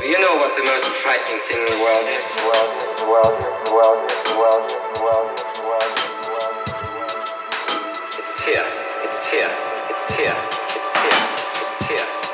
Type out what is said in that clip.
You know what the most frightening thing in the world is? World, world, world, world, world, world, world. It's here. It's here. It's here. It's here. It's here.